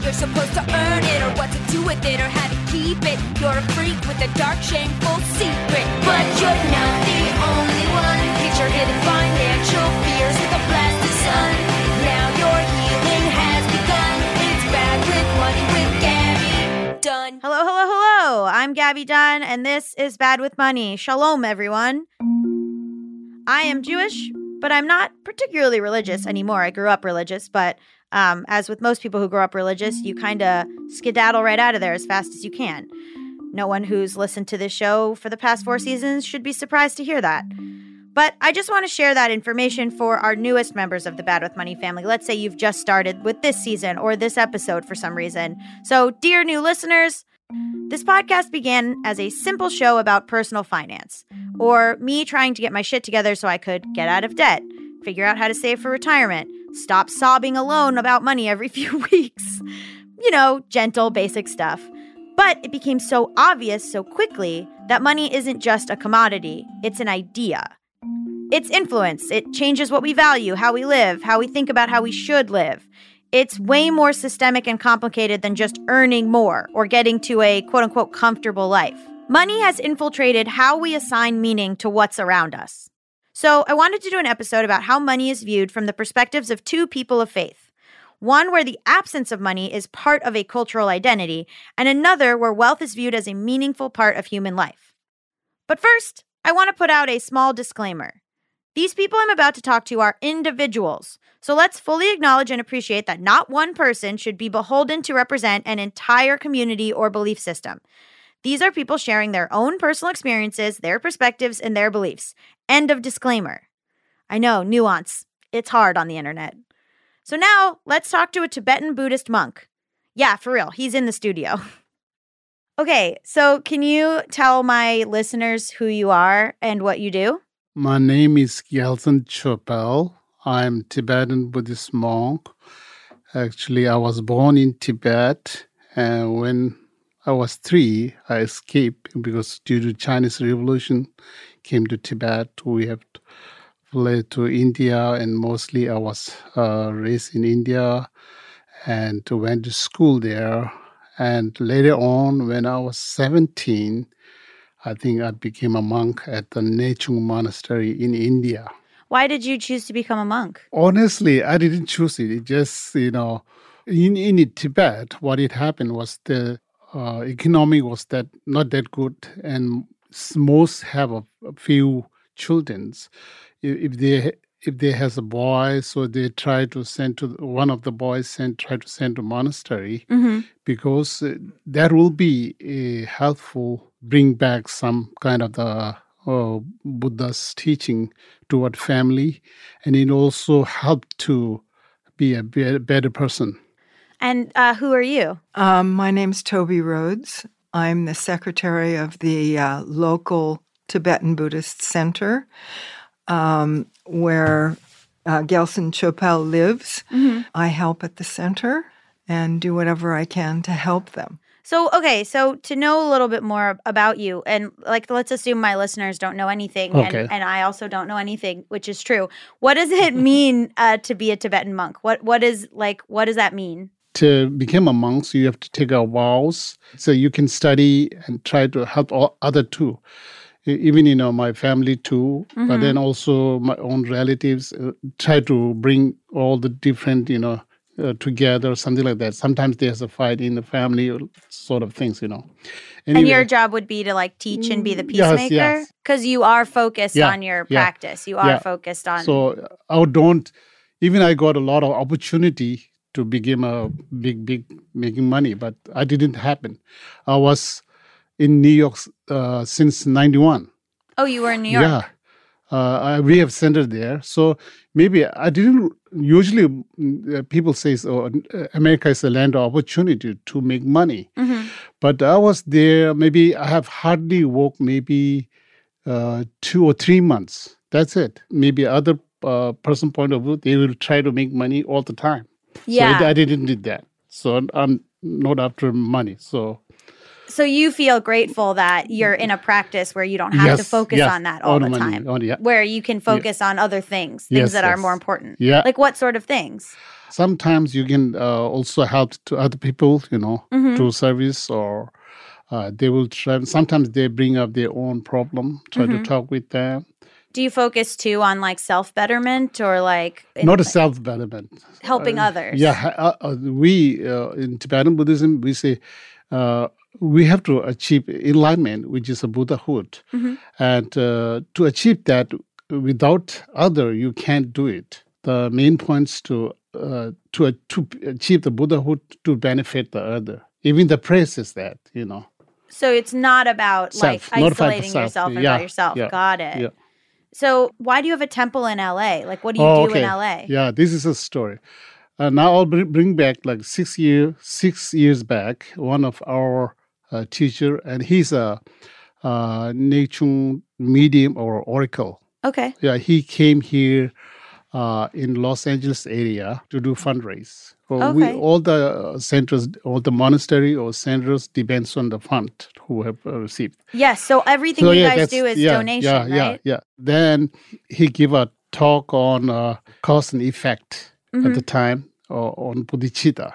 you're supposed to earn it, or what to do with it, or how to keep it. You're a freak with a dark, shameful secret. But you're not the only one. Get your hidden financial fears with a blast of sun. Now your healing has begun. It's bad with money with Gaby Dunn. Hello, hello, hello. I'm Gaby Dunn, and this is Bad with Money. Shalom, everyone. I am Jewish, but I'm not particularly religious anymore. I grew up religious, but um, as with most people who grow up religious, you kind of skedaddle right out of there as fast as you can. No one who's listened to this show for the past four seasons should be surprised to hear that. But I just want to share that information for our newest members of the Bad with Money family. Let's say you've just started with this season or this episode for some reason. So, dear new listeners, this podcast began as a simple show about personal finance, or me trying to get my shit together so I could get out of debt, figure out how to save for retirement, stop sobbing alone about money every few weeks. You know, gentle, basic stuff. But it became so obvious so quickly that money isn't just a commodity, it's an idea. It's influence. It changes what we value, how we live, how we think about how we should live. It's way more systemic and complicated than just earning more or getting to a quote unquote comfortable life. Money has infiltrated how we assign meaning to what's around us. So, I wanted to do an episode about how money is viewed from the perspectives of two people of faith. One where the absence of money is part of a cultural identity, and another where wealth is viewed as a meaningful part of human life. But first, I want to put out a small disclaimer. These people I'm about to talk to are individuals, so let's fully acknowledge and appreciate that not one person should be beholden to represent an entire community or belief system. These are people sharing their own personal experiences, their perspectives, and their beliefs. End of disclaimer. I know, nuance. It's hard on the internet. So now, let's talk to a Tibetan Buddhist monk. Yeah, for real, he's in the studio. okay, so can you tell my listeners who you are and what you do? My name is Gyaltsen Chopel. I'm Tibetan Buddhist monk. Actually, I was born in Tibet, and when I was three, I escaped because due to Chinese Revolution, came to Tibet. We have fled to India, and mostly I was uh, raised in India, and went to school there. And later on, when I was seventeen, I think I became a monk at the Nechung Monastery in India. Why did you choose to become a monk? Honestly, I didn't choose it. It just, you know, in, in Tibet, what it happened was the uh, economy was that not that good, and most have a, a few childrens. If they if they has a boy, so they try to send to one of the boys send try to send to monastery Mm-hmm. because uh, that will be uh, helpful. Bring back some kind of the uh, Buddha's teaching toward family, and it also help to be a be- better person. And uh, who are you? Um, my name's Toby Rhodes. I'm the secretary of the uh, local Tibetan Buddhist Center, um, where uh, Gyaltsen Chopel lives. I help at the center and do whatever I can to help them. So, okay, so to know a little bit more about you, and like, let's assume my listeners don't know anything, Okay. and, and I also don't know anything, which is true. What does it mean uh, to be a Tibetan monk? What What is like? What does that mean? To become a monk, so you have to take our vows, so you can study and try to help all other too. Even you know my family too, but then also my own relatives. Uh, try to bring all the different you know uh, together, something like that. Sometimes there's a fight in the family, sort of things, you know. And your job would be to like teach and be the Mm, yes, peacemaker, yes. because you are focused Yeah, on your yeah, practice. You are yeah. focused on. So I don't. Even I got a lot of opportunity to become a big, big making money, but I didn't happen. I was in New York uh, since '91. oh, you were in New York. Yeah, uh, I, we have center there. So maybe I didn't. Usually, mm, uh, people say, "Oh, uh, America is a land of opportunity to make money." Mhm. But I was there. Maybe I have hardly worked. Maybe uh, two or three months. That's it. Maybe other uh, person point of view, they will try to make money all the time. Yeah. So I, I didn't did that. So I'm not after money. So So you feel grateful that you're in a practice where you don't have to focus yes. on that all the money, time. on- yeah. Where you can focus on other things, things Yes, that are more important. Yeah. Like what sort of things? Sometimes you can uh, also help to other people, you know, Mhm. through service or uh, they will try. Sometimes they bring up their own problem, try Mhm. to talk with them. Do you focus too on like self betterment or like Not a self betterment. helping others? Yeah, uh, uh, we uh, in Tibetan Buddhism we say uh, we have to achieve enlightenment, which is a Buddhahood, Mhm. and uh, to achieve that without other, you can't do it. The main points to uh, to to achieve the Buddhahood to benefit the other. Even the praise is that you know. So it's not about like Self, the isolating yourself and Yeah, about yourself. yeah, Got it. yeah. So why do you have a temple in LA? Like what do you Oh, do in. LA? Yeah, this is a story. Uh, now I'll bring, back like six year six years back. One of our uh, teacher, and he's a uh, Nechung medium or oracle. Okay. Yeah, he came here uh, in Los Angeles area to do fundraise. We, Okay. all the uh, centers, all the monastery or centers depends on the fund who have uh, received. Yes. So everything So, you yeah, guys do is yeah, donation, yeah, right? Yeah, yeah. Then he give a talk on uh, cause and effect at Mm-hmm. the time uh, on bodhicitta.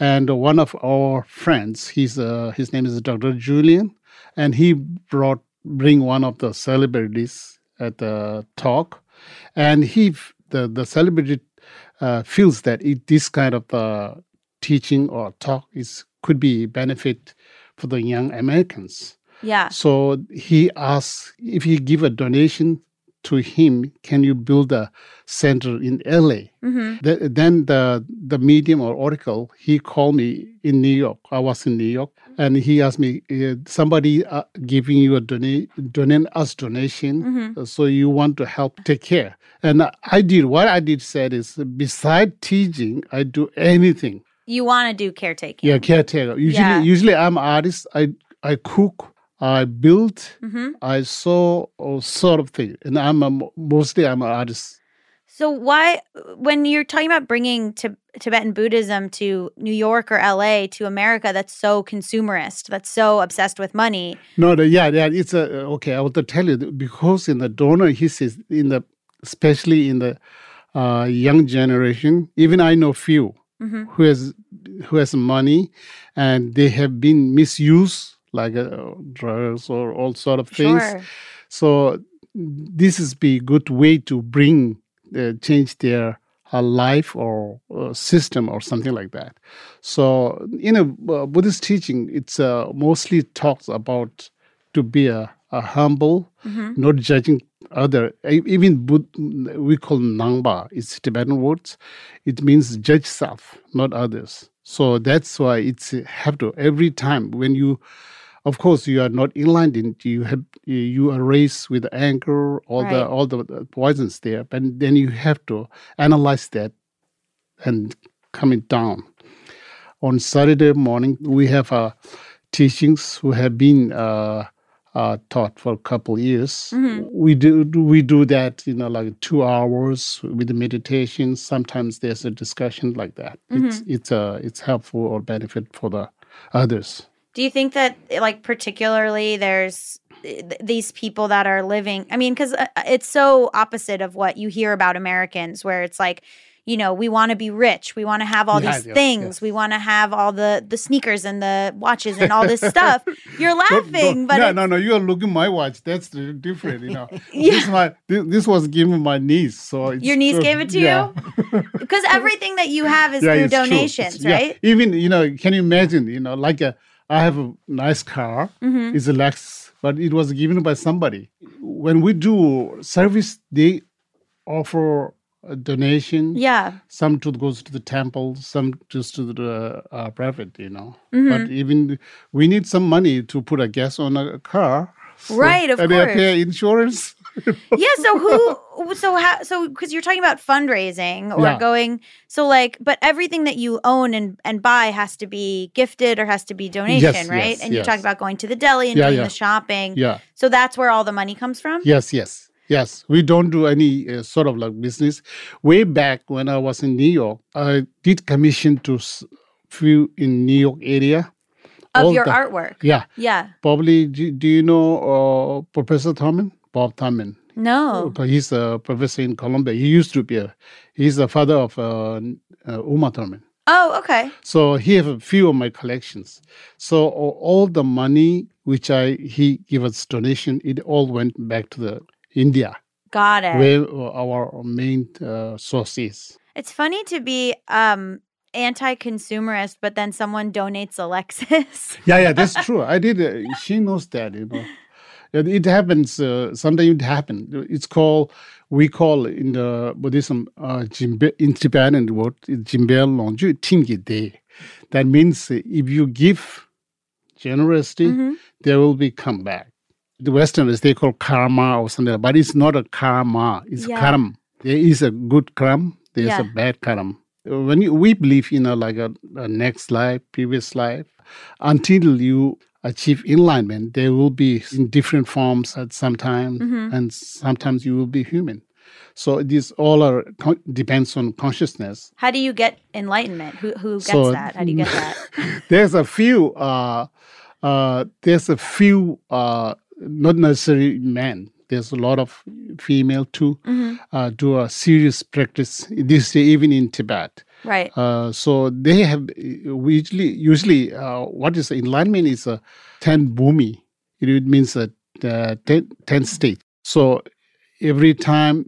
And one of our friends, he's uh, his name is Dr. Julian, and he brought bring one of the celebrities at the talk, and he the the celebrity uh, feels that it, this kind of uh, teaching or talk is could be benefit for the young Americans. Yeah. So he asks if he give a donation to him, can you build a center in LA? hmm Th- then the the medium or oracle he called me in New York. I was in New York, and he asked me, uh, somebody uh, giving you a donate donate us donation, hmm uh, so you want to help take care. And I did what I did said is beside teaching, I do anything. You want to do caretaking. Yeah, caretaker. Usually, Yeah. usually I'm artist. I I cook. I build. hmm I saw all sort of thing, and I'm a, mostly I'm an artist. So why, when you're talking about bringing Tib- Tibetan Buddhism to New York or LA to America, that's so consumerist, that's so obsessed with money. No, the, yeah, yeah, it's a okay. I want to tell you because in the donor, he says in the especially in the uh, young generation, even I know few hmm who has who has money, and they have been misused like uh, drugs or all sort of things. Sure. So this is be good way to bring uh, change their uh, life or uh, system or something like that. So in a uh, Buddhist teaching, it's uh, mostly talks about to be a, a humble, hmm not judging other. Even Bud- we call nangba. It's Tibetan words. It means judge self, not others. So that's why it's have to every time when you of course you are not enlightened you have you are raised with anger all Right. the all the poisons there but then you have to analyze that and come it down. On saturday morning we have uh, teachings who have been uh, uh, taught for a couple years. Mhm. we do we do that you know like two hours with the meditation. Sometimes there's a discussion like that. It's it's uh, it's helpful or benefit for the others Do you think that, like, particularly there's eh, th- these people that are living? I mean, because it's so opposite of what you hear about Americans, where it's like, you know, we want to be rich, we want to have all Yeah, these things, yes. we want to have all the the sneakers and the watches and all this stuff. You're laughing, don't- but no, no, no. You are looking my watch. That's different. You know, Yeah. this my this, this was given my niece. So Your niece gave it to yeah. you because everything that you have is Yeah, through donations, yeah. right? Even you know, can you imagine? You know, like a I have a nice car. Mm-hmm. It's a Lexus, but it was given by somebody. When we do service, they offer a donation. Yeah, Some to goes to the temple, some just to the uh, private. You know, Mm-hmm. but even we need some money to put a gas on a car. So- Right, of course. and they course. pay insurance. yeah. So who? So how? So because you're talking about fundraising or Yeah. going. So like, but everything that you own and and buy has to be gifted or has to be donation, Yes, right? yes, and you talk about going to the deli and Yeah, doing yeah. the shopping. Yeah. So that's where all the money comes from. Yes, yes, yes. We don't do any uh, sort of like business. Way back when I was in New York, I did commission to s- few in New York area. Of all your the- artwork. Yeah, Yeah. probably. Do, do you know uh, Professor Thurman? Bob Thurman. No. He's a professor in Columbia. He used to be a. He's the father of uh, uh, Uma Thurman. Oh, okay. So he have a few of my collections. So all the money which I he give us donation, it all went back to the India, Got it. where our main uh, source is. It's funny to be um anti-consumerist, but then someone donates a Lexus. Yeah, yeah, that's true. I did. Uh, she knows that, you know. It happens. Uh, sometimes it happens. It's called. We call in the Buddhism, uh, Jimbe, in Tibetan word, Jimbe Longju Tingye De. That means if you give generously, Mhm. there will be comeback. The Westerners they call karma or something, but it's not a karma. It's Yeah. karma. There is a good karma. There's Yeah. a bad karma. When you, we believe in a like a, a next life, previous life, until you achieve enlightenment, there will be in different forms at some time, Mhm. and sometimes you will be human. So this all are con- depends on consciousness. How do you get enlightenment? Who who gets So- that? How do you get that? there's a few uh, uh, there's a few uh, not necessarily men there's a lot of female too Mhm. uh, do a serious practice this day, even in tibet Right. uh, so they have we usually usually uh, what is enlightenment is a 10 bhumi it means a uh, 10, 10 state so every time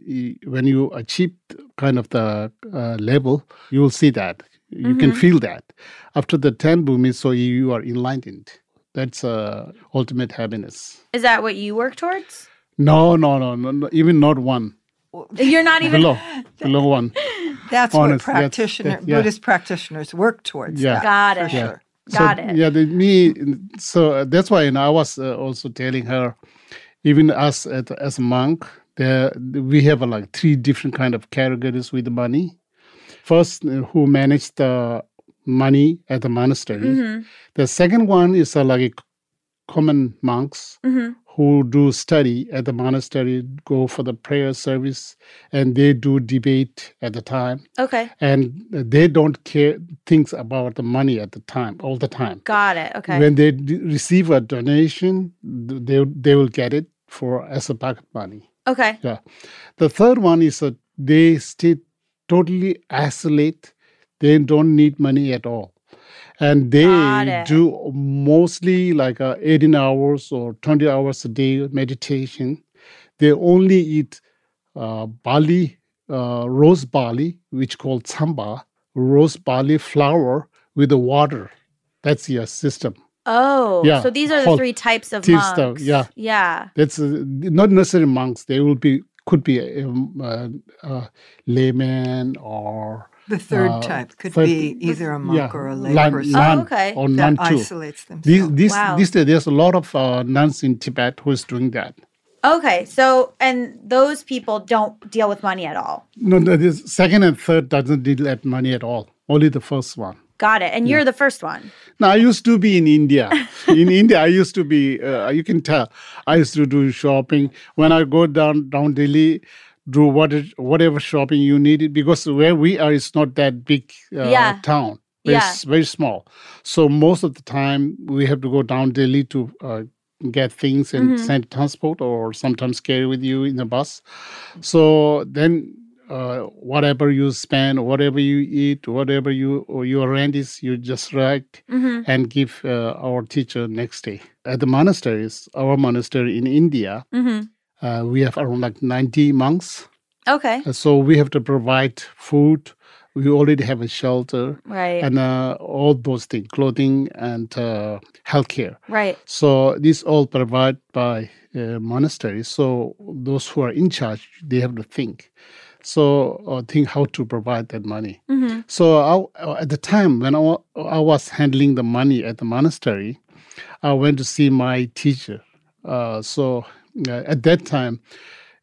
when you achieve kind of the uh, level you will see that. You can Mhm. feel that. After the 10 bhumi so you are enlightened. That's uh, ultimate happiness. Is that what you work towards? no no no no, no even not one. You're not even below. Below one That's Honest, what that's- practitioner, that- yeah. Buddhist practitioners work towards. Yeah. that, Got it. Yeah. sure. Got so, it. Yeah, the, me. So uh, that's why you know, I was uh, also telling her, even us at, as a monk, there we have uh, like three different kind of categories with the money. First, uh, who manage the money at the monastery. Mhm. The second one is uh, like common monks Mhm. Who do study at the monastery, go for the prayer service, and they do debate at the time Okay. and they don't care things about the money at the time all the time Got it. Okay. when they d- receive a donation they, they will get it for as a pocket money okay. yeah the third one is that they stay totally isolate they don't need money at all and they do mostly like uh, 18 hours or 20 hours a day meditation they only eat uh, barley, uh, rose barley, which called tsampa, rose barley flour with the water. That's your system. Oh, Yeah, so these are the three types of monks. stuff, yeah. Yeah. That's uh, not necessarily monks. They will be could be um, uh, uh, layman or The third Uh, type could third- be either a monk yeah, or a nun- layperson nun Oh, okay. or that nun too. isolates themselves. These, this, Wow. this, there's a lot of uh, nuns in Tibet who is doing that. Okay. So, and those people don't deal with money at all. No, no, this second and third doesn't deal at money at all. Only the first one. Got it. And you're the first one. Now, I used to be in India. in India, I used to be, uh, you can tell, I used to do shopping. When I go down down Delhi, do what whatever shopping you needed because where we are is not that big uh, Yeah. town. Very, Yeah. very small. So most of the time we have to go down Delhi to uh, get things and Mhm. send transport or sometimes carry with you in the bus. So then uh, whatever you spend, whatever you eat, whatever you or your rent is, you just write hmm and give uh, our teacher next day. At the monasteries, our monastery in India, hmm uh, we have around like 90 monks. Okay. Uh, So we have to provide food. We already have a shelter Right. and uh, all those things, clothing and uh, healthcare. right. So these all provided by uh, monasteries. So those who are in charge, they have to think. So uh, think how to provide that money. hmm So I, at the time when I, I was handling the money at the monastery, I went to see my teacher. Uh, so at that time,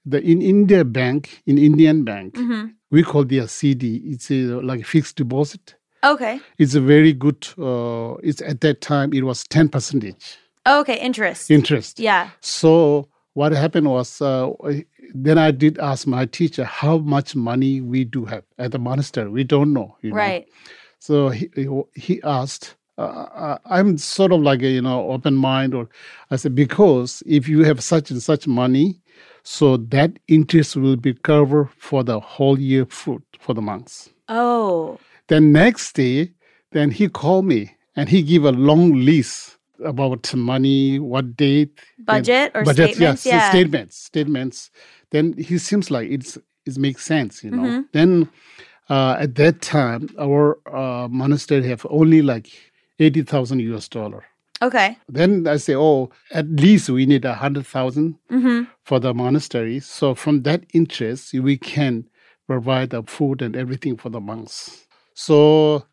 the in India bank, in Indian bank, hmm we call the CD. It's a, like fixed deposit. Okay. It's a very good. Uh, it's at that time it was ten percentage Okay. Interest. interest. yeah. So what happened was, uh, then I did ask my teacher how much money we do have at the monastery. We don't know, you know. Right. So he he asked uh, I'm sort of like a you know open mind, or I said because if you have such and such money, so that interest will be covered for the whole year food for the months. Oh. Then next day, then he called me and he give a long list about money, what date, Budget or budget, statements? yes, Yeah. statements, statements. Then he seems like it's it makes sense, you know. Mm-hmm. Then uh, at that time, our uh, monastery have only like eighty thousand US dollar. Okay. Then I say, oh, at least we need a 100,000 Mm-hmm. for the monastery. So from that interest, we can provide the food and everything for the monks. So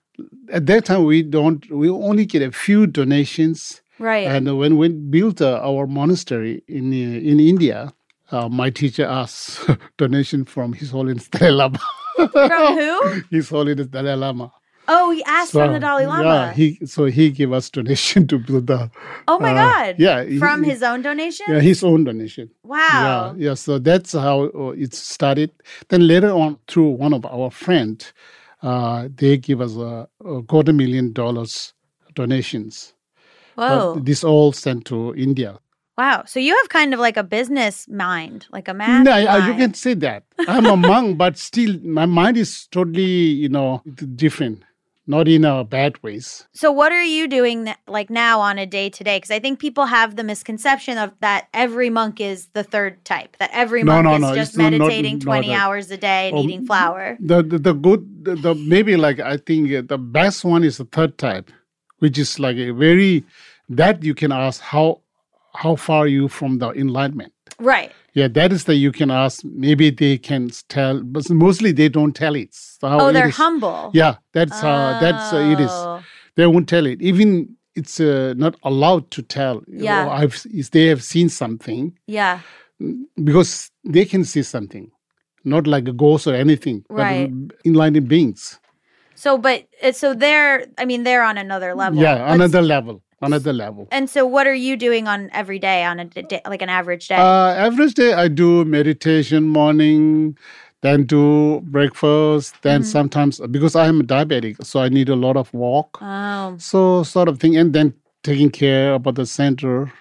at that time, we don't. We only get a few donations. Right. And when we built uh, our monastery in uh, in India, uh, my teacher asked donation from His Holiness Dalai Lama. From who? His Holiness Dalai Lama. Oh, he asked from the Dalai Lama. Yeah, he so he gave us donation to build the. oh my uh, God. Yeah, From he- his own donation? yeah his own donation. wow. Yeah, yeah. So that's how uh, it started. Then later on, through one of our friend, uh, they give us a, a quarter million dollars donations. Whoa. But this all sent to India. wow. So you have kind of like a business mind, like a man. No, I- you can say that. I'm a monk, but still, my mind is totally, you know, different. Not in a bad ways. So what are you doing like now on a day to day? Because I think people have the misconception of that every monk is the third type. That every No, monk no, is no, just it's not- not- meditating not twenty hours a day and Um, eating flour. The the, the good the, the maybe like I think uh, the best one is the third type, which is like a very that you can ask how how far you from the enlightenment. Right. Yeah, that is the you can ask. Maybe they can tell, but mostly they don't tell it. So how Oh, they're is. humble. Yeah, that's uh, that's uh, it is. Oh. They won't tell it. Even it's uh, not allowed to tell. Yeah. Oh, I've if they have seen something Yeah. because they can see something, not like a ghost or anything. Right. But enlightened beings. So, but uh, so they're. I mean, they're on another level. Yeah, Let's- another level. Another level. And so, what are you doing on every day on a day, like an average day? Uh, average day, I do meditation morning, then do breakfast, then Mm-hmm. sometimes because I am a diabetic, so I need a lot of walk, oh, so sort of thing, and then taking care about the center.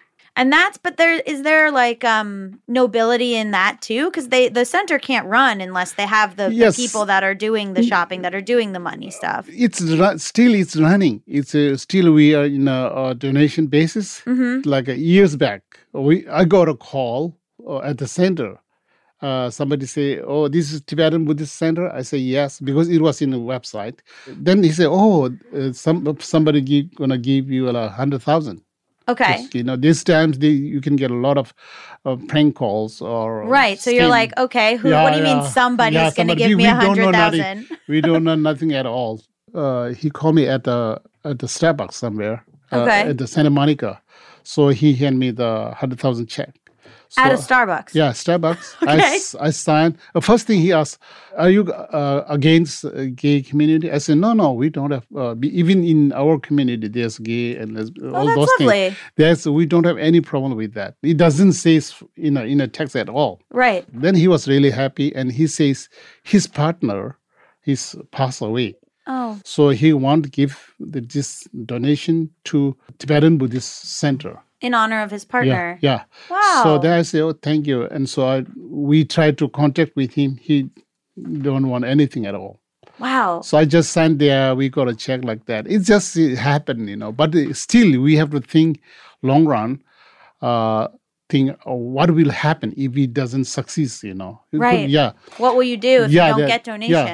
And that's. But there is there like um nobility in that too, because they the center can't run unless they have the, the people that are doing the shopping, that are doing the money stuff. It's ru- still it's running. It's uh, still we are in a, a donation basis. Mm-hmm. Like uh, years back, we I got a call uh, at the center. Uh, somebody say, "Oh, this is Tibetan Buddhist Center." I say, "Yes," because it was in the website. Then he said, "Oh, uh, some somebody give, gonna give you a hundred thousand. Okay. You know, these times they, you can get a lot of uh, prank calls or Right. So you're like, okay, who? Yeah, what do you mean yeah. somebody's Yeah, going to give We- me a we don't know nothing. we don't know nothing at all. Uh, he called me at the at the Starbucks somewhere uh, Okay. at the Santa Monica, so he handed me the hundred thousand check. So, At a Starbucks. yeah, Starbucks. okay. I, I signed. The first thing he asked, "Are you uh, against uh, gay community?" I said, "No, no, we don't have. Uh, be- even in our community, there's gay and lesbian, Oh, all that's those lovely. things. There's we don't have any problem with that. It doesn't say in a in a text at all. Right. Then he was really happy, and he says his partner, he's passed away. Oh. So he want to give the, this donation to Tibetan Buddhist Center. In honor of his partner. Yeah, yeah. Wow. So then I say, oh, thank you. And so I, we tried to contact with him. He don't want anything at all. Wow. So I just signed there. We got a check like that. It just it happened, you know. But still, we have to think long run. Uh, think uh, what will happen if it doesn't succeed, you know. It could- Right. yeah. What will you do if Yeah, you don't that- get yeah.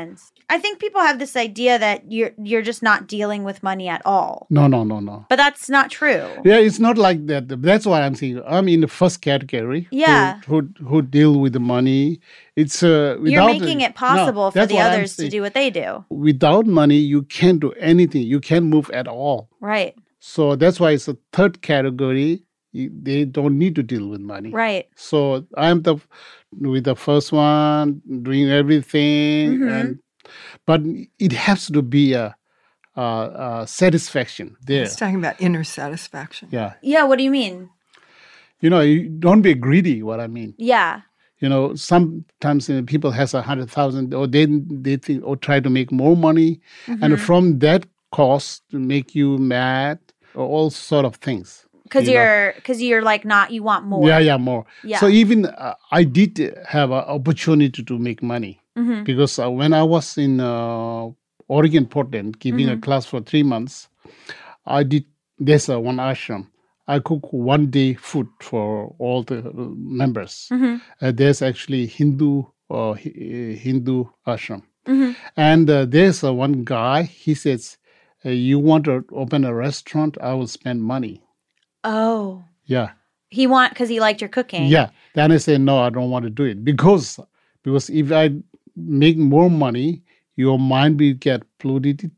I think people have this idea that you're you're just not dealing with money at all. No, no, no, no. But that's not true. Yeah, it's not like that. That's why I'm saying I'm in the first category. Yeah. Who who, deal with the money. It's uh, You're making it possible for the others to do what they do. Without money, you can't do anything. You can't move at all. Right. So that's why it's a third category. They don't need to deal with money. Right. So I'm the with the first one doing everything, Mhm. and but it has to be a, a, a satisfaction there. He's talking about inner satisfaction. Yeah, Yeah, what do you mean? you know, you don't be greedy. What I mean, Yeah. you know, sometimes you know, people has a hundred thousand, or they they think or try to make more money, Mm-hmm. and from that cost to make you mad, or all sort of things. because you you're because you're like not you want more. Yeah, yeah, more. Yeah. So even uh, I did have an opportunity to make money Mhm. because uh, when I was in uh, Oregon, Portland, giving Mm-hmm. a class for three months, I did. There's uh, one ashram. I cook one day food for all the members. Mhm. Uh, there's actually Hindu uh, Hindu ashram, Mhm. and uh, there's uh, one guy. He says, "You want to open a restaurant? I will spend money." Oh, Yeah. he want because he liked your cooking. Yeah. Then I say no, I don't want to do it because because if I make more money, your mind will get polluted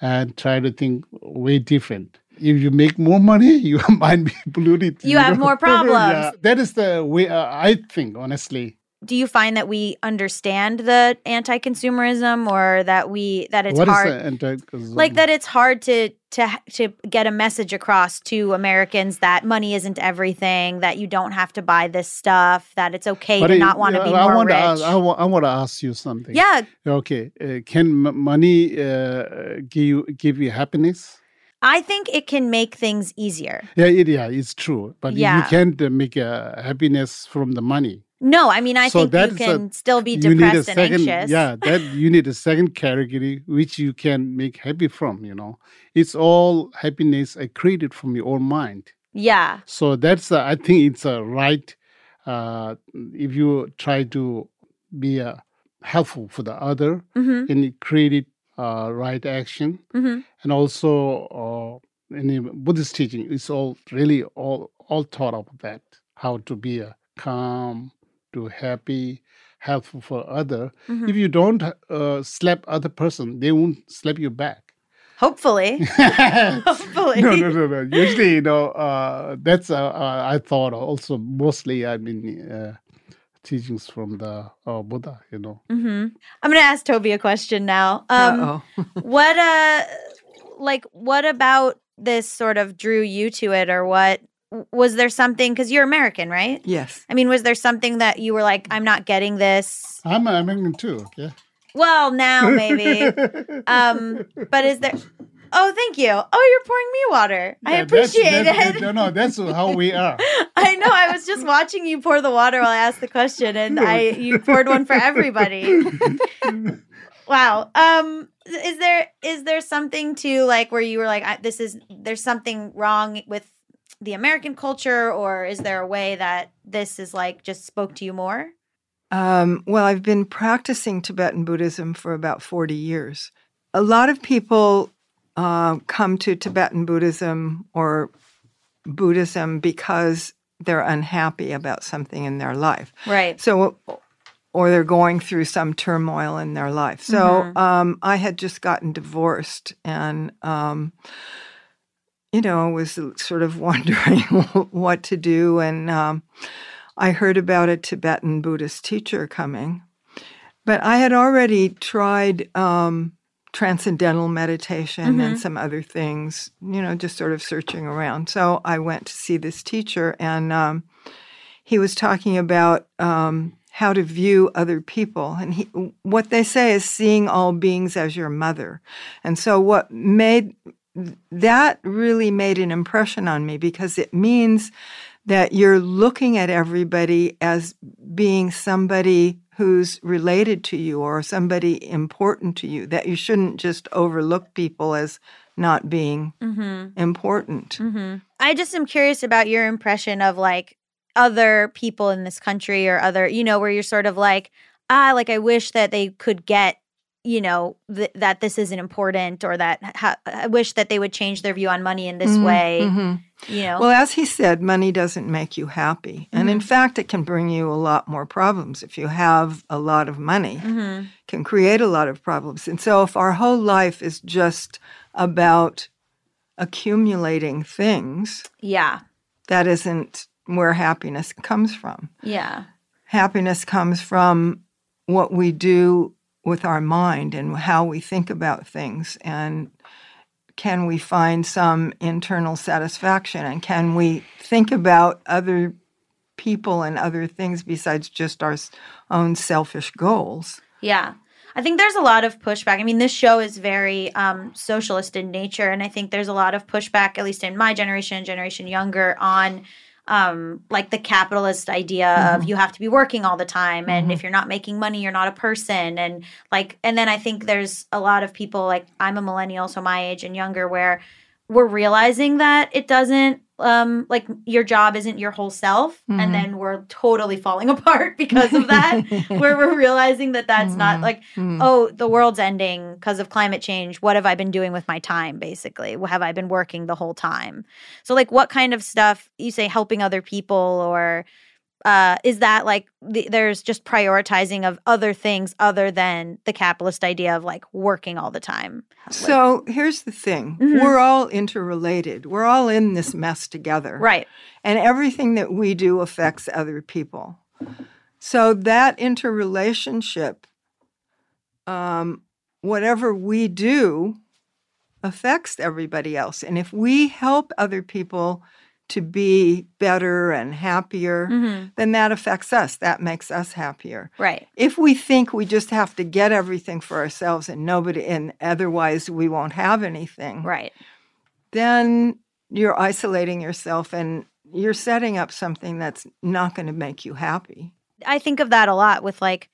and try to think way different. If you make more money, your mind will be polluted. You have more problems. Yeah. That is the way uh, I think, honestly. Do you find that we understand the anti-consumerism, or that we that it's What hard? like that it's hard to to to get a message across to Americans that money isn't everything, that you don't have to buy this stuff, that it's okay But to I- not want to be I more want rich. To ask, I, wa- I want to ask you something. yeah, Okay. Uh, can m- money uh, give you, give you happiness? I think it can make things easier. Yeah, it, yeah, it's true. But Yeah. you can't uh, make uh, happiness from the money. No, I mean I So think you is a- can still be you need a depressed and second, anxious. yeah, that you need a second category which you can make happy from. You know, it's all happiness uh, created from your own mind. Yeah. So that's uh, I think it's a right. Uh, if you try to be uh, helpful for the other Mm-hmm. and it created uh, right action, Mm-hmm. and also uh, in the Buddhist teaching, it's all really all all taught about that how to be a calm, to happy, helpful for other. Mhm. If you don't uh, slap other person, they won't slap you back. Hopefully. Hopefully. no, no, no, no. Usually, you know, uh, that's uh, uh, I thought also mostly. I mean, uh, teachings from the uh, Buddha. You know. Mm-hmm. I'm gonna ask Toby a question now. Um, what uh like what about this sort of drew you to it or what was there something because you're american right? Yes. i mean was there something that you were like i'm not getting this I'm an American too. Okay. well now maybe. Um but is there oh thank you. Oh you're pouring me water. I Yeah, that's- appreciate that's- it. No, no, that's how we are. i know. I was just watching you pour the water while i asked the question and i you poured one for everybody. Wow. Um is there is there something to like where you were like I, this is there's something wrong with the american culture or is there a way that this is like just spoke to you more Um, well, I've been practicing Tibetan Buddhism for about 40 years. A lot of people uh, come to Tibetan Buddhism or Buddhism because they're unhappy about something in their life. right So, or they're going through some turmoil in their life. So, Mhm. um, I had just gotten divorced and, um, you know, was sort of wondering what to do. And um, I heard about a Tibetan Buddhist teacher coming, but I had already tried um, transcendental meditation and some other things, you know, just sort of searching around. So I went to see this teacher, and um, he was talking about um, how to view other people. And he, what they say is seeing all beings as your mother. And so what made that really made an impression on me because it means that you're looking at everybody as being somebody who's related to you or somebody important to you, that you shouldn't just overlook people as not being mm-hmm. important. Mm-hmm. i just am curious about your impression of like other people in this country or other you know where you're sort of like ah like i wish that they could get you know th- that this isn't important or that ha- i wish that they would change their view on money in this Mhm, way mhm. you know Well, as he said, money doesn't make you happy. And in fact, it can bring you a lot more problems. If you have a lot of money, Mhm. can create a lot of problems. And so if our whole life is just about accumulating things, yeah that isn't where happiness comes from. yeah Happiness comes from what we do with our mind and how we think about things and can we find some internal satisfaction and can we think about other people and other things besides just our own selfish goals Yeah. I think there's a lot of pushback. I mean, this show is very um, socialist in nature, and I think there's a lot of pushback, at least in my generation, and generation younger, on um, like the capitalist idea Mm-hmm. of you have to be working all the time, and if you're not making money, you're not a person, and like, and then I think there's a lot of people like I'm a millennial, so my age and younger, where we're realizing that it doesn't um like your job isn't your whole self Mhm. and then we're totally falling apart because of that where we're realizing that that's not Mhm. like Mm. oh the world's ending because of climate change what have i been doing with my time basically have i been working the whole time so like what kind of stuff you say helping other people or uh, is that like the, there's just prioritizing of other things other than the capitalist idea of like working all the time Like- So here's the thing Mhm. we're all interrelated, we're all in this mess together. right And everything that we do affects other people. So that interrelationship, um, whatever we do, affects everybody else. And if we help other people to be better and happier, Mhm. then that affects us. That makes us happier. right If we think we just have to get everything for ourselves and nobody, and otherwise we won't have anything, right then you're isolating yourself and you're setting up something that's not going to make you happy. I think of that a lot with like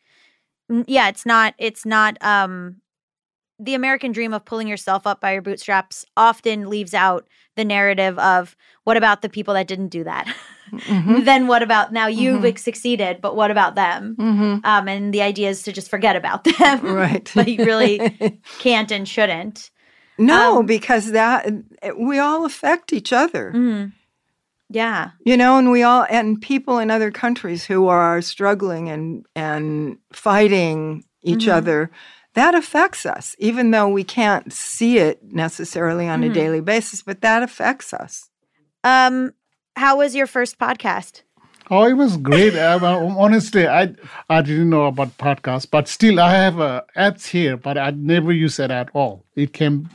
yeah, it's not it's not um the American dream of pulling yourself up by your bootstraps often leaves out the narrative of what about the people that didn't do that? Mhm. then what about now you've Mhm. succeeded, but what about them? Mhm. Um and the idea is to just forget about them. Right. but you really can't and shouldn't. no, um, because that we all affect each other. Mhm. Yeah. You know, and we all and people in other countries who are struggling and and fighting each Mhm. other that affects us even though we can't see it necessarily on Mhm. a daily basis but that affects us Um how was your first podcast? Oh, it was great. I, honestly, I I didn't know about podcasts, but still, I have uh, apps here, but I never use it at all. It came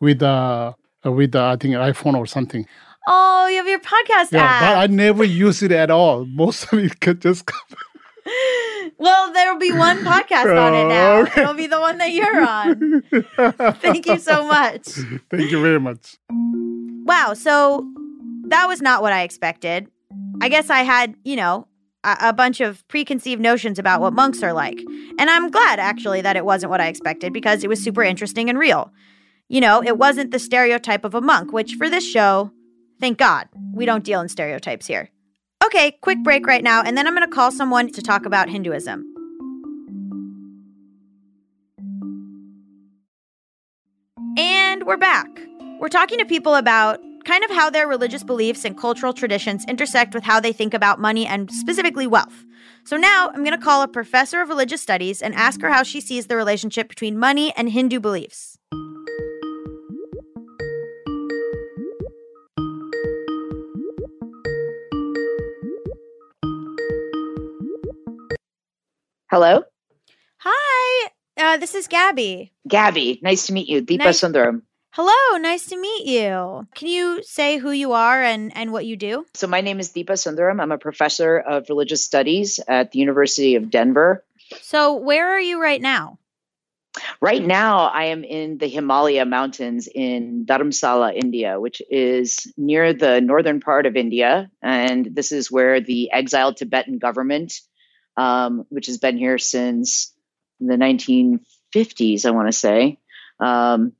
with uh with uh, I think iPhone or something. Oh, you have your podcast Yeah, app. but I never use it at all. Most of it could just come. Well, there'll be one podcast on it now. Okay. It'll be the one that you're on. Thank you so much. Thank you very much. Wow. So that was not what I expected. I guess I had, you know, a, a bunch of preconceived notions about what monks are like. And I'm glad actually that it wasn't what I expected because it was super interesting and real. You know, it wasn't the stereotype of a monk, which for this show, thank God, we don't deal in stereotypes here. Okay, quick break right now, and then I'm going to call someone to talk about Hinduism. And we're back. We're talking to people about kind of how their religious beliefs and cultural traditions intersect with how they think about money and specifically wealth. So now I'm going to call a professor of religious studies and ask her how she sees the relationship between money and Hindu beliefs. Hello, Hi, uh, this is Gaby. Gaby. Nice to meet you. Dheepa Nice- Sundaram. Hello, nice to meet you. Can you say who you are and, and what you do? So, my name is Dheepa Sundaram. I'm a professor of religious studies at the University of Denver. So, where are you right now? Right now, I am in the Himalaya Mountains in Dharamsala, India, which is near the northern part of India. And this is where the exiled Tibetan government, um, which has been here since the 1950s, I want to say, um,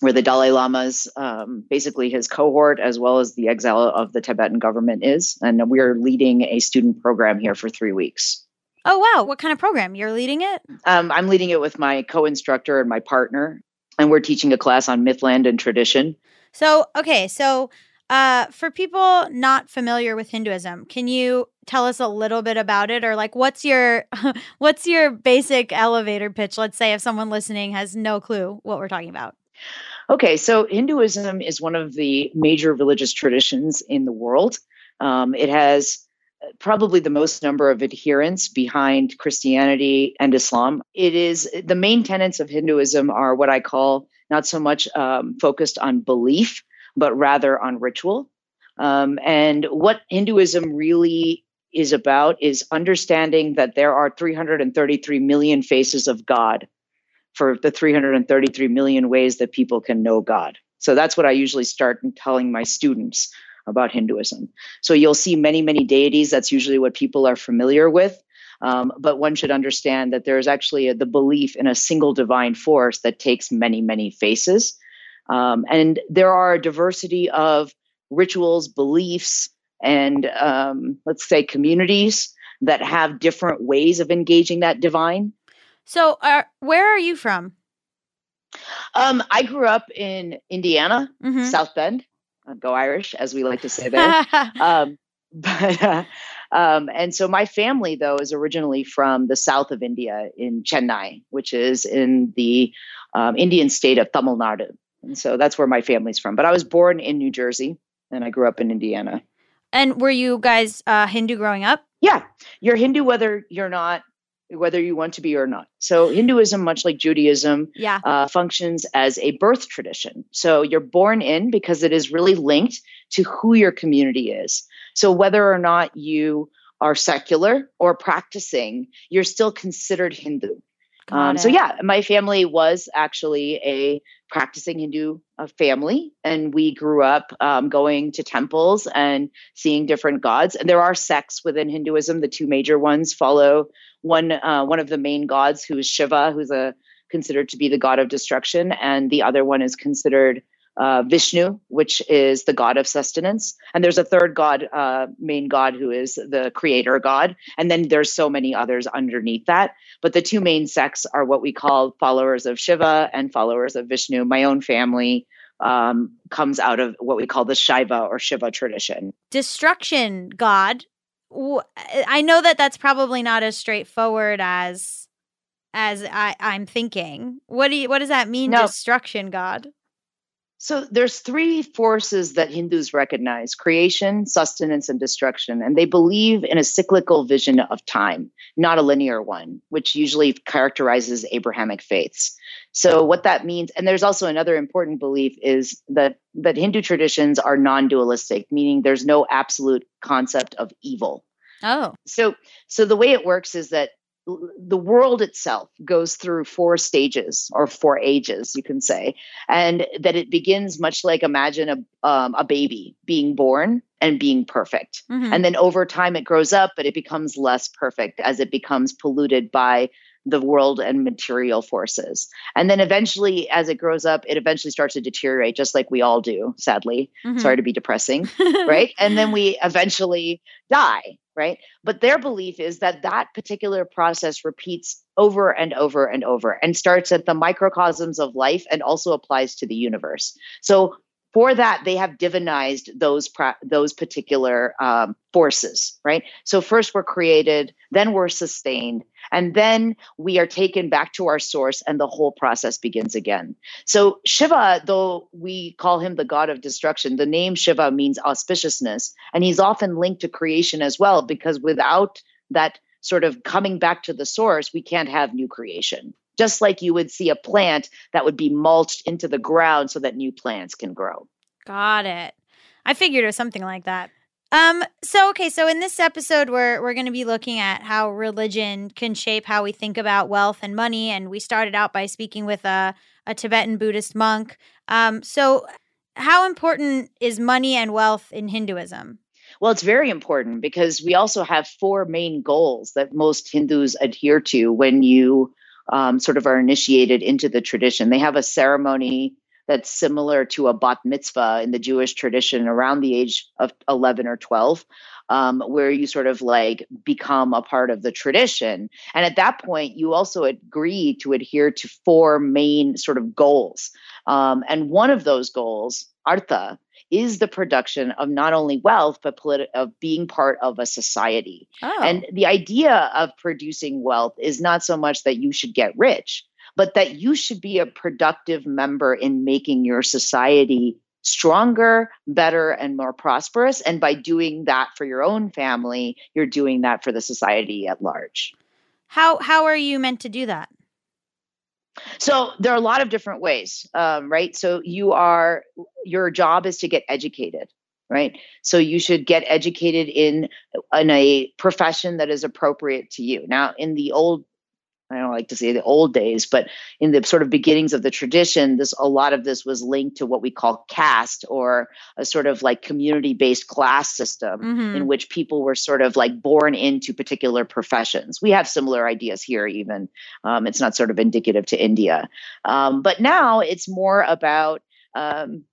where the Dalai Lama's um, basically his cohort, as well as the exile of the Tibetan government, is. And we are leading a student program here for three weeks. Oh, wow. What kind of program? You're leading it? Um, I'm leading it with my co-instructor and my partner, and we're teaching a class on mythland and tradition. So, okay, so uh, for people not familiar with Hinduism, can you tell us a little bit about it, or like what's your what's your basic elevator pitch? Let's say if someone listening has no clue what we're talking about. Okay, so Hinduism is one of the major religious traditions in the world. Um, it has uh, probably the most number of adherents behind Christianity and Islam. It is the main tenets of Hinduism are what I call not so much um, focused on belief, but rather on ritual. Um, and what Hinduism really is about is understanding that there are 333 million faces of God for the 333 million ways that people can know God. So that's what I usually start in telling my students about Hinduism. So you'll see many, many deities. That's usually what people are familiar with. Um, but one should understand that there is actually a, the belief in a single divine force that takes many, many faces. Um, and there are a diversity of rituals, beliefs, and um, let's say communities that have different ways of engaging that divine. So, uh, where are you from? Um, I grew up in Indiana, Mhm. South Bend. Go Irish, as we like to say there. um, but uh, um, and so my family though is originally from the south of India in Chennai, which is in the um, Indian state of Tamil Nadu, and so that's where my family's from. But I was born in New Jersey, and I grew up in Indiana. and were you guys uh, Hindu growing up? Yeah, you're Hindu whether you're not, whether you want to be or not. So Hinduism, much like Judaism, Yeah. uh, functions as a birth tradition. So you're born in because it is really linked to who your community is. So whether or not you are secular or practicing, you're still considered Hindu. Um, so yeah, my family was actually a practicing Hindu uh, family, and we grew up um, going to temples and seeing different gods. And there are sects within Hinduism. The two major ones follow one uh, one of the main gods, who is Shiva, who's a considered to be the god of destruction, and the other one is considered uh, Vishnu, which is the god of sustenance. And there's a third god, uh, main god, who is the creator god. And then there's so many others underneath that. But the two main sects are what we call followers of Shiva and followers of Vishnu. My own family um, comes out of what we call the Shaiva or Shiva tradition. Destruction God. I know that that's probably not as straightforward as as I, I'm thinking. What do you, what does that mean? No. Destruction God. So there's three forces that Hindus recognize: creation, sustenance, and destruction. And they believe in a cyclical vision of time, not a linear one, which usually characterizes Abrahamic faiths. So what that means, and there's also another important belief is that that Hindu traditions are non-dualistic, meaning there's no absolute concept of evil. Oh. So so the way it works is that the world itself goes through four stages or four ages you can say and that it begins much like imagine a um, a baby being born and being perfect Mhm. and then over time it grows up but it becomes less perfect as it becomes polluted by the world and material forces and then eventually as it grows up it eventually starts to deteriorate just like we all do sadly Mhm. sorry to be depressing right? and then we eventually die, right? But their belief is that that particular process repeats over and over and over and starts at the microcosms of life and also applies to the universe. So for that, they have divinized those those particular um, forces, right? So first we're created, then we're sustained, and then we are taken back to our source, and the whole process begins again. So Shiva, though we call him the god of destruction, the name Shiva means auspiciousness, and he's often linked to creation as well, because without that sort of coming back to the source, we can't have new creation. Just like you would see a plant that would be mulched into the ground so that new plants can grow. Got it. I figured it was something like that. Um so okay, so in this episode we're we're going to be looking at how religion can shape how we think about wealth and money and we started out by speaking with a a Tibetan Buddhist monk. Um so how important is money and wealth in Hinduism? Well, it's very important because we also have four main goals that most Hindus adhere to when you um, sort of are initiated into the tradition. They have a ceremony that's similar to a bat mitzvah in the Jewish tradition around the age of 11 or 12, um, where you sort of like become a part of the tradition. And at that point, you also agree to adhere to four main sort of goals. Um, and one of those goals, artha, is the production of not only wealth but politi- of being part of a society. Oh. And the idea of producing wealth is not so much that you should get rich, but that you should be a productive member in making your society stronger, better, and more prosperous. And by doing that for your own family, you're doing that for the society at large. how how are you meant to do that? So there are a lot of different ways, um, right? So you are your job is to get educated, right? So you should get educated in in a profession that is appropriate to you. Now, in the old I don't like to say the old days, but in the sort of beginnings of the tradition, this a lot of this was linked to what we call caste or a sort of like community-based class system Mhm. in which people were sort of like born into particular professions. We have similar ideas here, even. Um, it's not sort of indicative to India. Um, but now it's more about um,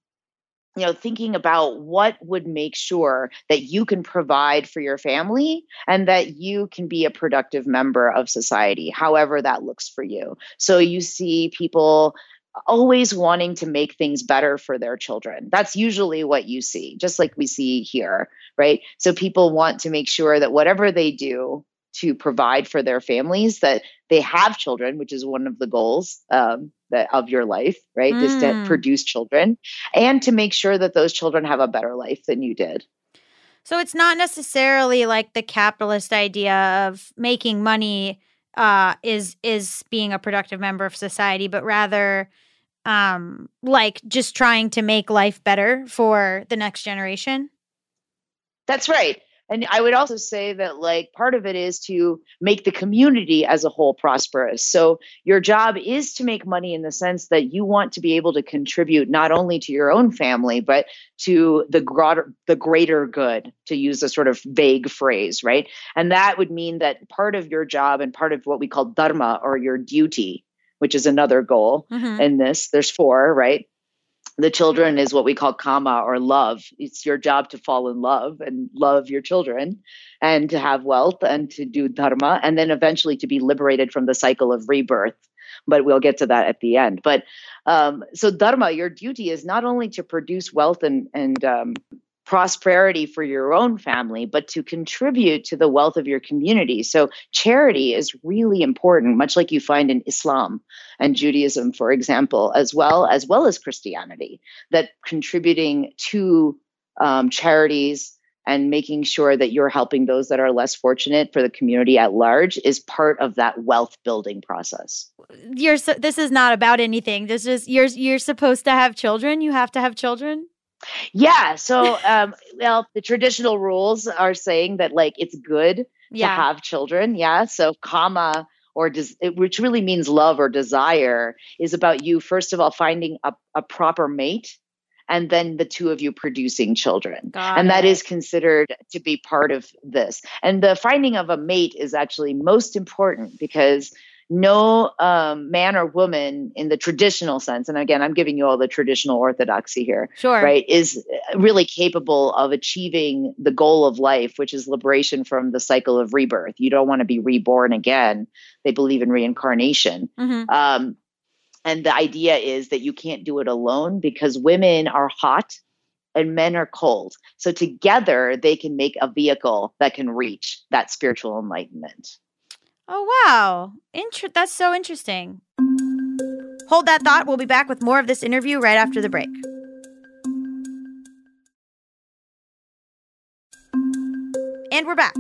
you know thinking about what would make sure that you can provide for your family and that you can be a productive member of society however that looks for you. So you see people always wanting to make things better for their children. That's usually what you see just like we see here right? So people want to make sure that whatever they do to provide for their families that they have children which is one of the goals um, that of your life right is to Mm. produce children and to make sure that those children have a better life than you did So it's not necessarily like the capitalist idea of making money uh, is is being a productive member of society, but rather um, like just trying to make life better for the next generation. That's right. And I would also say that, like, part of it is to make the community as a whole prosperous. So, your job is to make money in the sense that you want to be able to contribute not only to your own family, but to the broader, the greater good, to use a sort of vague phrase, right? And that would mean that part of your job and part of what we call dharma or your duty, which is another goal Mhm. in this, there's four, right? The children is what we call kama or love. It's your job to fall in love and love your children and to have wealth and to do dharma and then eventually to be liberated from the cycle of rebirth. But we'll get to that at the end. But um, so dharma, your duty is not only to produce wealth and, and um, prosperity for your own family, but to contribute to the wealth of your community. So charity is really important, much like you find in Islam and Judaism, for example, as well as well as Christianity, that contributing to um, charities and making sure that you're helping those that are less fortunate for the community at large is part of that wealth building process. You're so, this is not about anything. This is you're you're supposed to have children. You have to have children. Yeah. So, um, well, the traditional rules are saying that like it's good to have children. Yeah. So, kama or des- which really means love or desire is about you first of all finding a, a proper mate and then the two of you producing children Got and that it. is considered to be part of this and the finding of a mate is actually most important because no um, man or woman in the traditional sense and again i'm giving you all the traditional orthodoxy here sure. right is really capable of achieving the goal of life which is liberation from the cycle of rebirth. You don't want to be reborn again. They believe in reincarnation. Mhm. um, and the idea is that you can't do it alone because women are hot and men are cold. So together they can make a vehicle that can reach that spiritual enlightenment Oh wow. Inter- that's so interesting. Hold that thought. We'll be back with more of this interview right after the break. And we're back.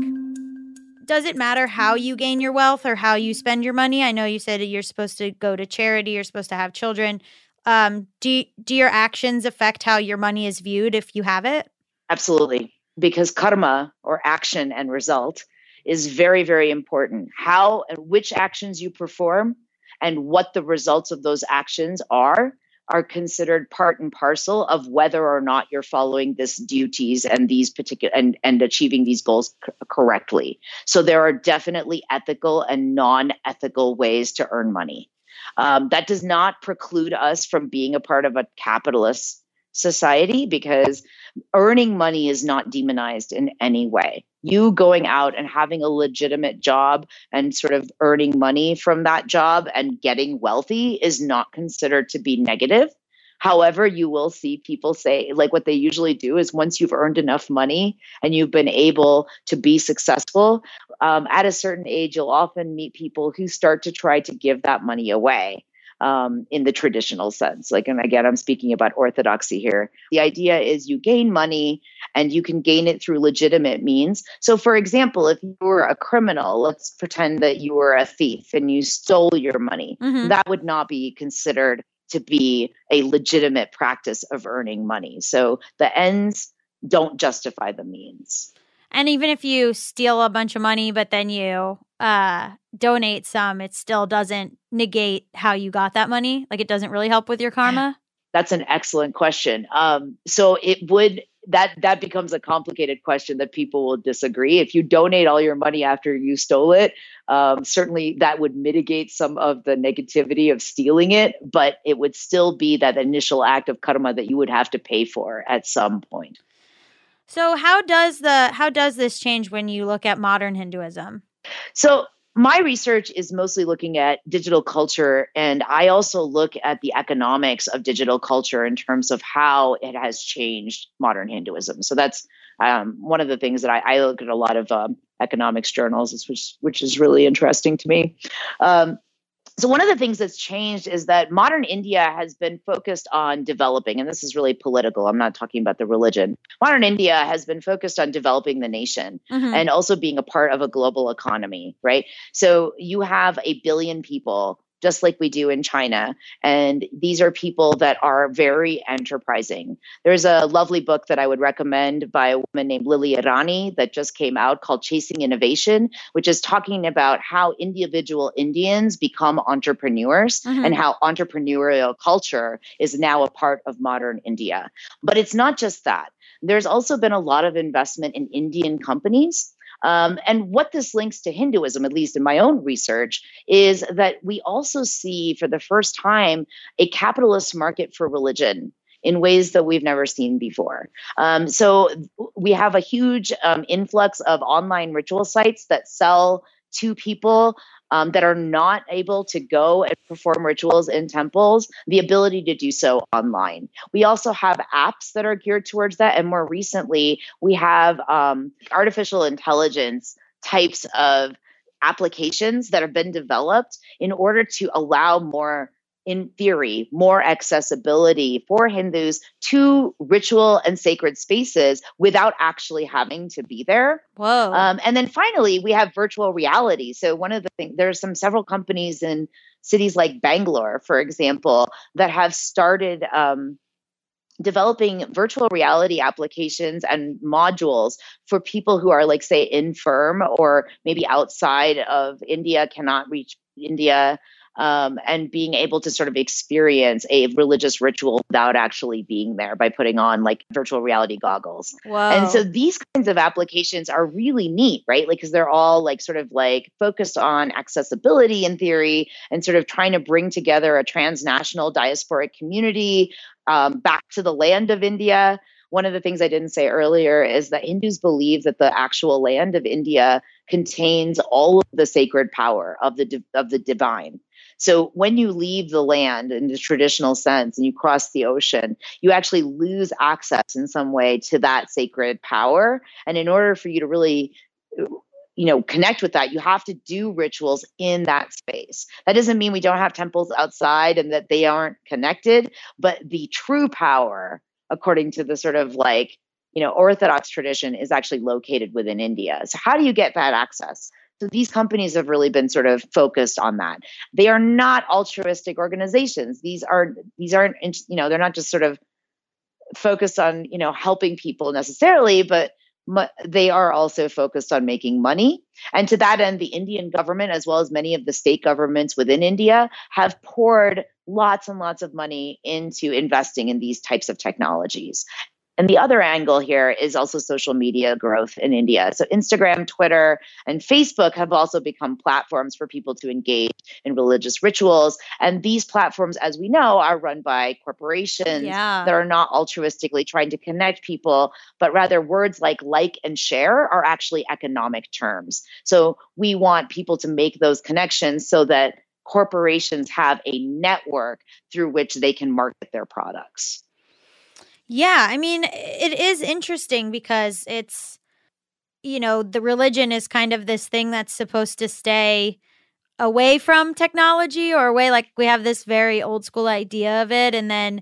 Does it matter how you gain your wealth or how you spend your money? I know you said you're supposed to go to charity, you're supposed to have children. Um, do do your actions affect how your money is viewed if you have it? Absolutely. Because karma or action and result is very, very important. How and which actions you perform and what the results of those actions are are considered part and parcel of whether or not you're following this duties and these particular and, and achieving these goals c- correctly. So there are definitely ethical and non-ethical ways to earn money. Um, that does not preclude us from being a part of a capitalist society because earning money is not demonized in any way. You going out and having a legitimate job and sort of earning money from that job and getting wealthy is not considered to be negative. However, you will see people say, like what they usually do is once you've earned enough money and you've been able to be successful, um, at a certain age, you'll often meet people who start to try to give that money away um, in the traditional sense. Like, and again, I'm speaking about orthodoxy here. The idea is you gain money and you can gain it through legitimate means. So, for example, if you were a criminal, let's pretend that you were a thief and you stole your money, Mhm. that would not be considered to be a legitimate practice of earning money. So, the ends don't justify the means. And even if you steal a bunch of money, but then you uh, donate some, it still doesn't negate how you got that money. Like it doesn't really help with your karma. That's an excellent question. Um, so it would that that becomes a complicated question that people will disagree. If you donate all your money after you stole it, um, certainly that would mitigate some of the negativity of stealing it, but it would still be that initial act of karma that you would have to pay for at some point. So how does the how does this change when you look at modern Hinduism? So my research is mostly looking at digital culture, and I also look at the economics of digital culture in terms of how it has changed modern Hinduism. So that's um, one of the things that I, I, look at a lot of um, economics journals, which which is really interesting to me. Um, so one of the things that's changed is that modern India has been focused on developing, and this is really political. I'm not talking about the religion. Modern India has been focused on developing the nation mm-hmm. and also being a part of a global economy, right? So you have a billion people just like we do in China. And these are people that are very enterprising. There's a lovely book that I would recommend by a woman named Lilly Irani that just came out called Chasing Innovation, which is talking about how individual Indians become entrepreneurs mm-hmm. and how entrepreneurial culture is now a part of modern India. But it's not just that. There's also been a lot of investment in Indian companies um, and what this links to Hinduism, at least in my own research, is that we also see for the first time a capitalist market for religion in ways that we've never seen before. Um, so we have a huge um, influx of online ritual sites that sell to people um, that are not able to go and perform rituals in temples the ability to do so online. We also have apps that are geared towards that. And more recently, we have um, artificial intelligence types of applications that have been developed in order to allow more in theory, more accessibility for Hindus to ritual and sacred spaces without actually having to be there. Whoa. Um, and then finally, we have virtual reality. So, one of the things, there's some several companies in cities like Bangalore, for example, that have started. Um, developing virtual reality applications and modules for people who are like say infirm or maybe outside of india cannot reach india um, and being able to sort of experience a religious ritual without actually being there by putting on like virtual reality goggles. Wow. And so these kinds of applications are really neat, right? Like, because they're all like sort of like focused on accessibility in theory and sort of trying to bring together a transnational diasporic community um, back to the land of India. One of the things I didn't say earlier is that Hindus believe that the actual land of India contains all of the sacred power of the of the divine so when you leave the land in the traditional sense and you cross the ocean, you actually lose access in some way to that sacred power. And in order for you to really you know connect with that you have to do rituals in that space. That doesn't mean we don't have temples outside and that they aren't connected but the true power according to the sort of like you know orthodox tradition is actually located within india. So how do you get that access so these companies have really been sort of focused on that. They are not altruistic organizations. These are these aren't you know they're not just sort of focused on you know helping people necessarily, but they are also focused on making money. And to that end, the Indian government, as well as many of the state governments within India, have poured lots and lots of money into investing in these types of technologies. And the other angle here is also social media growth in India. So, Instagram, Twitter, and Facebook have also become platforms for people to engage in religious rituals. And these platforms, as we know, are run by corporations yeah. that are not altruistically trying to connect people, but rather words like like and share are actually economic terms. So, we want people to make those connections so that corporations have a network through which they can market their products. Yeah, I mean, it is interesting because it's, you know, the religion is kind of this thing that's supposed to stay away from technology or away like we have this very old school idea of it and then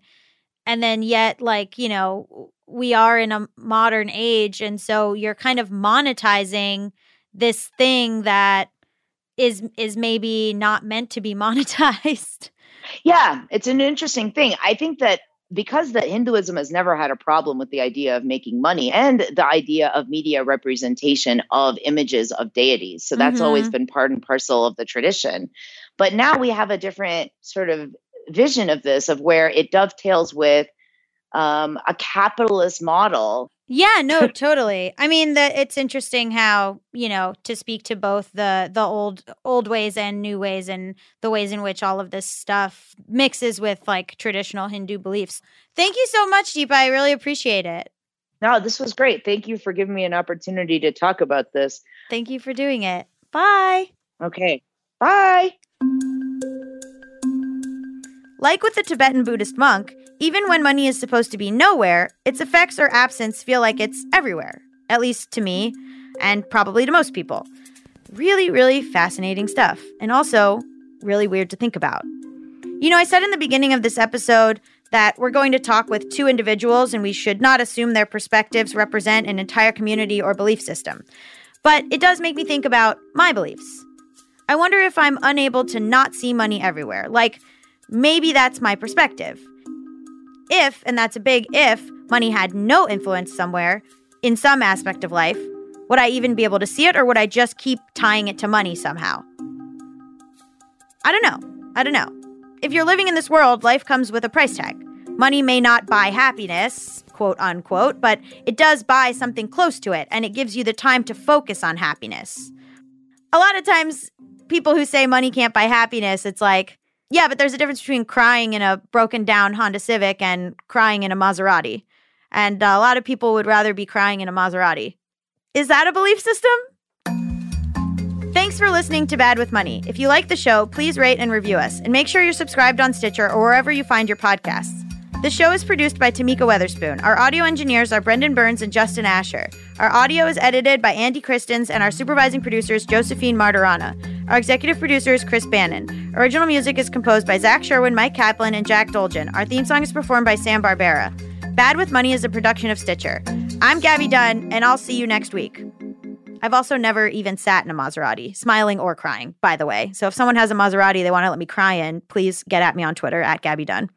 and then yet like you know we are in a modern age and so you're kind of monetizing this thing that is is maybe not meant to be monetized. Yeah it's an interesting thing. I think that because the Hinduism has never had a problem with the idea of making money and the idea of media representation of images of deities. So that's mm-hmm. always been part and parcel of the tradition. But now we have a different sort of vision of this, of where it dovetails with um, a capitalist model yeah, no, totally. I mean that it's interesting how, you know, to speak to both the the old old ways and new ways and the ways in which all of this stuff mixes with like traditional Hindu beliefs. Thank you so much, Dheepa. I really appreciate it. No, this was great. Thank you for giving me an opportunity to talk about this. Thank you for doing it. Bye. Okay. Bye. Like with the Tibetan Buddhist monk, even when money is supposed to be nowhere, its effects or absence feel like it's everywhere, at least to me, and probably to most people. Really, really fascinating stuff, and also really weird to think about. You know, I said in the beginning of this episode that we're going to talk with two individuals and we should not assume their perspectives represent an entire community or belief system. But it does make me think about my beliefs. I wonder if I'm unable to not see money everywhere. Like, maybe that's my perspective. If, and that's a big if, money had no influence somewhere in some aspect of life, would I even be able to see it or would I just keep tying it to money somehow? I don't know. I don't know. If you're living in this world, life comes with a price tag. Money may not buy happiness, quote unquote, but it does buy something close to it and it gives you the time to focus on happiness. A lot of times, people who say money can't buy happiness, it's like, yeah, but there's a difference between crying in a broken down Honda Civic and crying in a Maserati. And uh, a lot of people would rather be crying in a Maserati. Is that a belief system? Thanks for listening to Bad with Money. If you like the show, please rate and review us, and make sure you're subscribed on Stitcher or wherever you find your podcasts. The show is produced by Tamika Weatherspoon. Our audio engineers are Brendan Burns and Justin Asher. Our audio is edited by Andy Christens, and our supervising producer is Josephine Martirana. Our executive producer is Chris Bannon. Original music is composed by Zach Sherwin, Mike Kaplan, and Jack Dolgen. Our theme song is performed by Sam Barbera. Bad with Money is a production of Stitcher. I'm Gaby Dunn, and I'll see you next week. I've also never even sat in a Maserati, smiling or crying, by the way. So if someone has a Maserati they want to let me cry in, please get at me on Twitter at Gaby Dunn.